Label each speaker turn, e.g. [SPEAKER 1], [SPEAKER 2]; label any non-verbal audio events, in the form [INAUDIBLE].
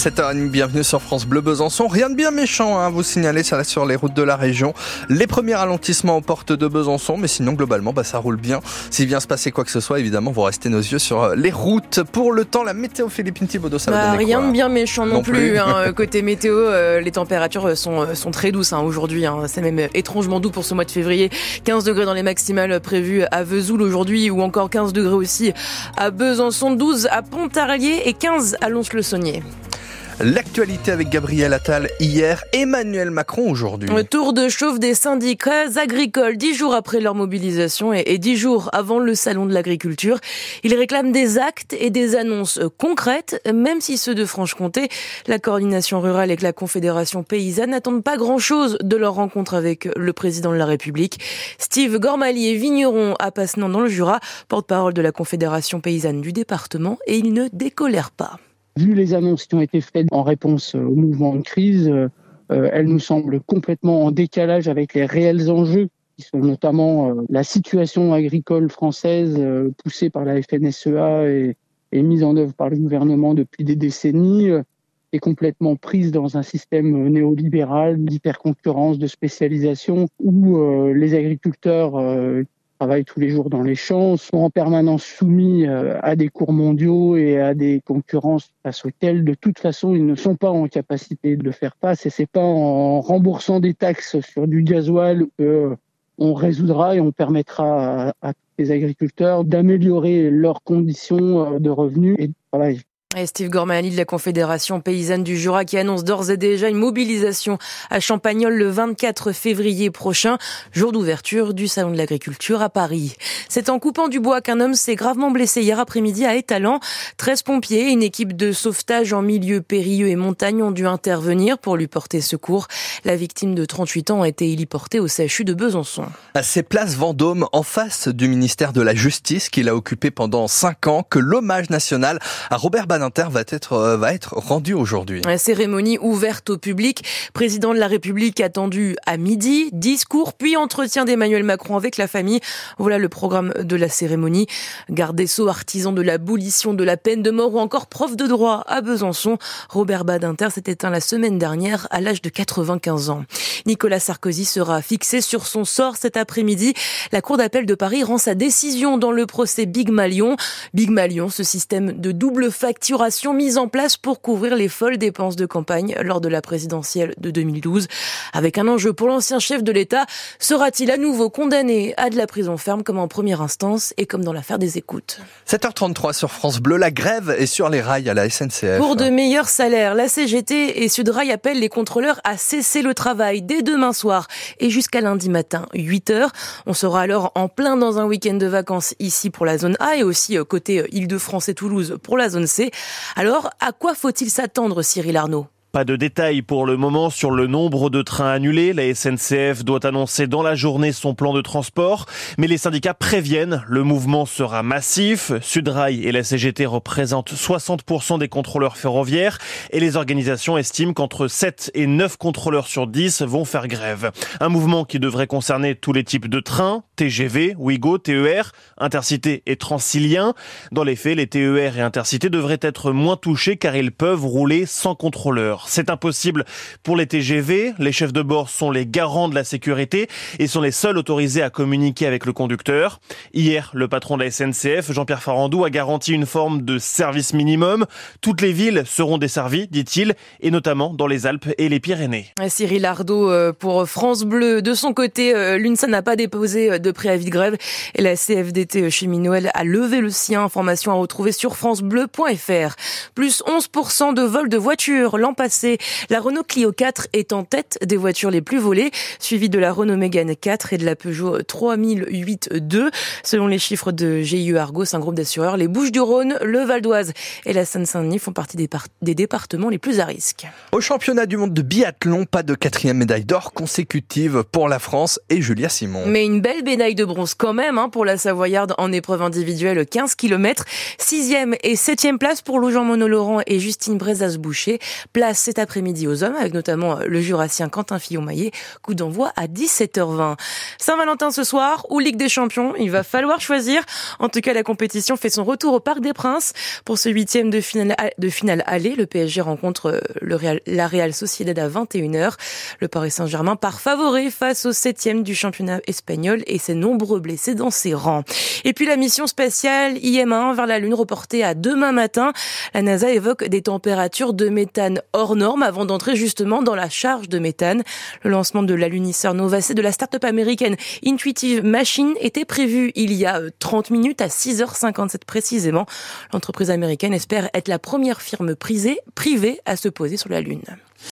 [SPEAKER 1] 7h30, bienvenue sur France Bleu Besançon. Rien de bien méchant à hein, vous signaler, ça sur les routes de la région. Les premiers ralentissements aux portes de Besançon, mais sinon globalement bah, ça roule bien. S'il vient se passer quoi que ce soit, évidemment, vous restez nos yeux sur euh, les routes. Pour le temps, la météo Philippine Thibaudot, ça
[SPEAKER 2] bah,
[SPEAKER 1] va
[SPEAKER 2] Rien de bien méchant non, plus. Hein. [LAUGHS] Côté météo, euh, les températures sont, euh, sont très douces hein, aujourd'hui. Hein. C'est même étrangement doux pour ce mois de février. 15 degrés dans les maximales prévues à Vesoul aujourd'hui ou encore 15 degrés aussi à Besançon, 12 à Pontarlier et 15 à Lons-le-Saunier.
[SPEAKER 1] L'actualité avec Gabriel Attal hier, Emmanuel Macron aujourd'hui.
[SPEAKER 2] Le tour de chauffe des syndicats agricoles dix jours après leur mobilisation et dix jours avant le salon de l'agriculture. Ils réclament des actes et des annonces concrètes, même si ceux de Franche-Comté, la coordination rurale et la Confédération paysanne n'attendent pas grand-chose de leur rencontre avec le président de la République. Steve Gormalier, vigneron à Passenant dans le Jura, porte-parole de la Confédération paysanne du département, et il ne décolère pas.
[SPEAKER 3] Vu les annonces qui ont été faites en réponse au mouvement de crise, euh, elles nous semblent complètement en décalage avec les réels enjeux qui sont notamment euh, la situation agricole française euh, poussée par la FNSEA et, mise en œuvre par le gouvernement depuis des décennies, est complètement prise dans un système néolibéral d'hyperconcurrence, de spécialisation, où les agriculteurs travaillent tous les jours dans les champs, sont en permanence soumis euh, à des cours mondiaux et à des concurrences face auxquelles, de toute façon, ils ne sont pas en capacité de faire face. Et c'est pas en remboursant des taxes sur du gasoil que on résoudra et on permettra à, à les agriculteurs d'améliorer leurs conditions euh, de revenus et de travail.
[SPEAKER 2] Et Steve Gormali de la Confédération paysanne du Jura qui annonce d'ores et déjà une mobilisation à Champagnol le 24 février prochain, jour d'ouverture du Salon de l'Agriculture à Paris. C'est en coupant du bois qu'un homme s'est gravement blessé hier après-midi à Étalant. 13 pompiers et une équipe de sauvetage en milieu périlleux et montagne ont dû intervenir pour lui porter secours. La victime de 38 ans a été héliportée au CHU de Besançon.
[SPEAKER 1] À ces places Vendôme, en face du ministère de la Justice qu'il a occupé pendant 5 ans, que l'hommage national à Robert Inter va être, euh, va être rendu aujourd'hui.
[SPEAKER 2] Cérémonie ouverte au public. Président de la République attendu à midi. Discours, puis entretien d'Emmanuel Macron avec la famille. Voilà le programme de la cérémonie. Garde Sceaux, artisan de l'abolition de la peine de mort ou encore prof de droit à Besançon. Robert Badinter s'est éteint la semaine dernière à l'âge de 95 ans. Nicolas Sarkozy sera fixé sur son sort cet après-midi. La Cour d'appel de Paris rend sa décision dans le procès Big Malion. Big Malion, ce système de double facture mise en place pour couvrir les folles dépenses de campagne lors de la présidentielle de 2012. Avec un enjeu pour l'ancien chef de l'État, sera-t-il à nouveau condamné à de la prison ferme comme en première instance et comme dans l'affaire des écoutes?
[SPEAKER 1] 7h33 sur France Bleu, la grève est sur les rails à la SNCF.
[SPEAKER 2] Pour de meilleurs salaires, la CGT et Sudrail appellent les contrôleurs à cesser le travail dès demain soir et jusqu'à lundi matin, 8h. On sera alors en plein dans un week-end de vacances ici pour la zone A et aussi euh, côté euh, Île-de-France et Toulouse pour la zone C. Alors, à quoi faut-il s'attendre, Cyril Arnaud?
[SPEAKER 4] Pas de détails pour le moment sur le nombre de trains annulés. La SNCF doit annoncer dans la journée son plan de transport, mais les syndicats préviennent, le mouvement sera massif. Sudrail et la CGT représentent 60% des contrôleurs ferroviaires et les organisations estiment qu'entre 7 et 9 contrôleurs sur 10 vont faire grève. Un mouvement qui devrait concerner tous les types de trains, TGV, Ouigo, TER, Intercité et Transilien. Dans les faits, les TER et Intercité devraient être moins touchés car ils peuvent rouler sans contrôleur. C'est impossible pour les TGV. Les chefs de bord sont les garants de la sécurité et sont les seuls autorisés à communiquer avec le conducteur. Hier, le patron de la SNCF, Jean-Pierre Farandou, a garanti une forme de service minimum. Toutes les villes seront desservies, dit-il, et notamment dans les Alpes et les Pyrénées.
[SPEAKER 2] Cyril Ardo euh, pour France Bleu. De son côté, euh, l'UNSA n'a pas déposé euh, de préavis de grève et la CFDT chez Minoël a levé le sien. Information à retrouver sur francebleu.fr. Plus 11% de vols de voitures l'an passé la Renault Clio 4 est en tête des voitures les plus volées, suivie de la Renault Mégane 4 et de la Peugeot 3008-2. Selon les chiffres de GIE Argos, un groupe d'assureurs, les Bouches-du-Rhône, le Val d'Oise et la Seine-Saint-Denis font partie des, des départements les plus à risque.
[SPEAKER 1] Au championnat du monde de biathlon, pas de quatrième médaille d'or consécutive pour la France et Julia Simon.
[SPEAKER 2] Mais une belle médaille de bronze quand même hein, pour la Savoyarde en épreuve individuelle 15 km. Sixième et septième place pour Lou Jean Monod-Laurent et Justine Brezas-Boucher. Place cet après-midi aux hommes avec notamment le jurassien Quentin Fillon-Maillet. Coup d'envoi à 17h20. Saint-Valentin ce soir ou Ligue des Champions, il va falloir choisir. En tout cas, la compétition fait son retour au Parc des Princes. Pour ce huitième de finale, de finale aller, le PSG rencontre Real, la Real Sociedad à 21h. Le Paris Saint-Germain part favori face au septième du championnat espagnol et ses nombreux blessés dans ses rangs. Et puis la mission spatiale IM-1 vers la Lune reportée à demain matin. La NASA évoque des températures de méthane hors normes avant d'entrer justement dans la charge de méthane. Le lancement de l'alunisseur Nova-C de la start-up américaine Intuitive Machine était prévu il y a 30 minutes à 6h57 précisément. L'entreprise américaine espère être la première firme privée à se poser sur la Lune.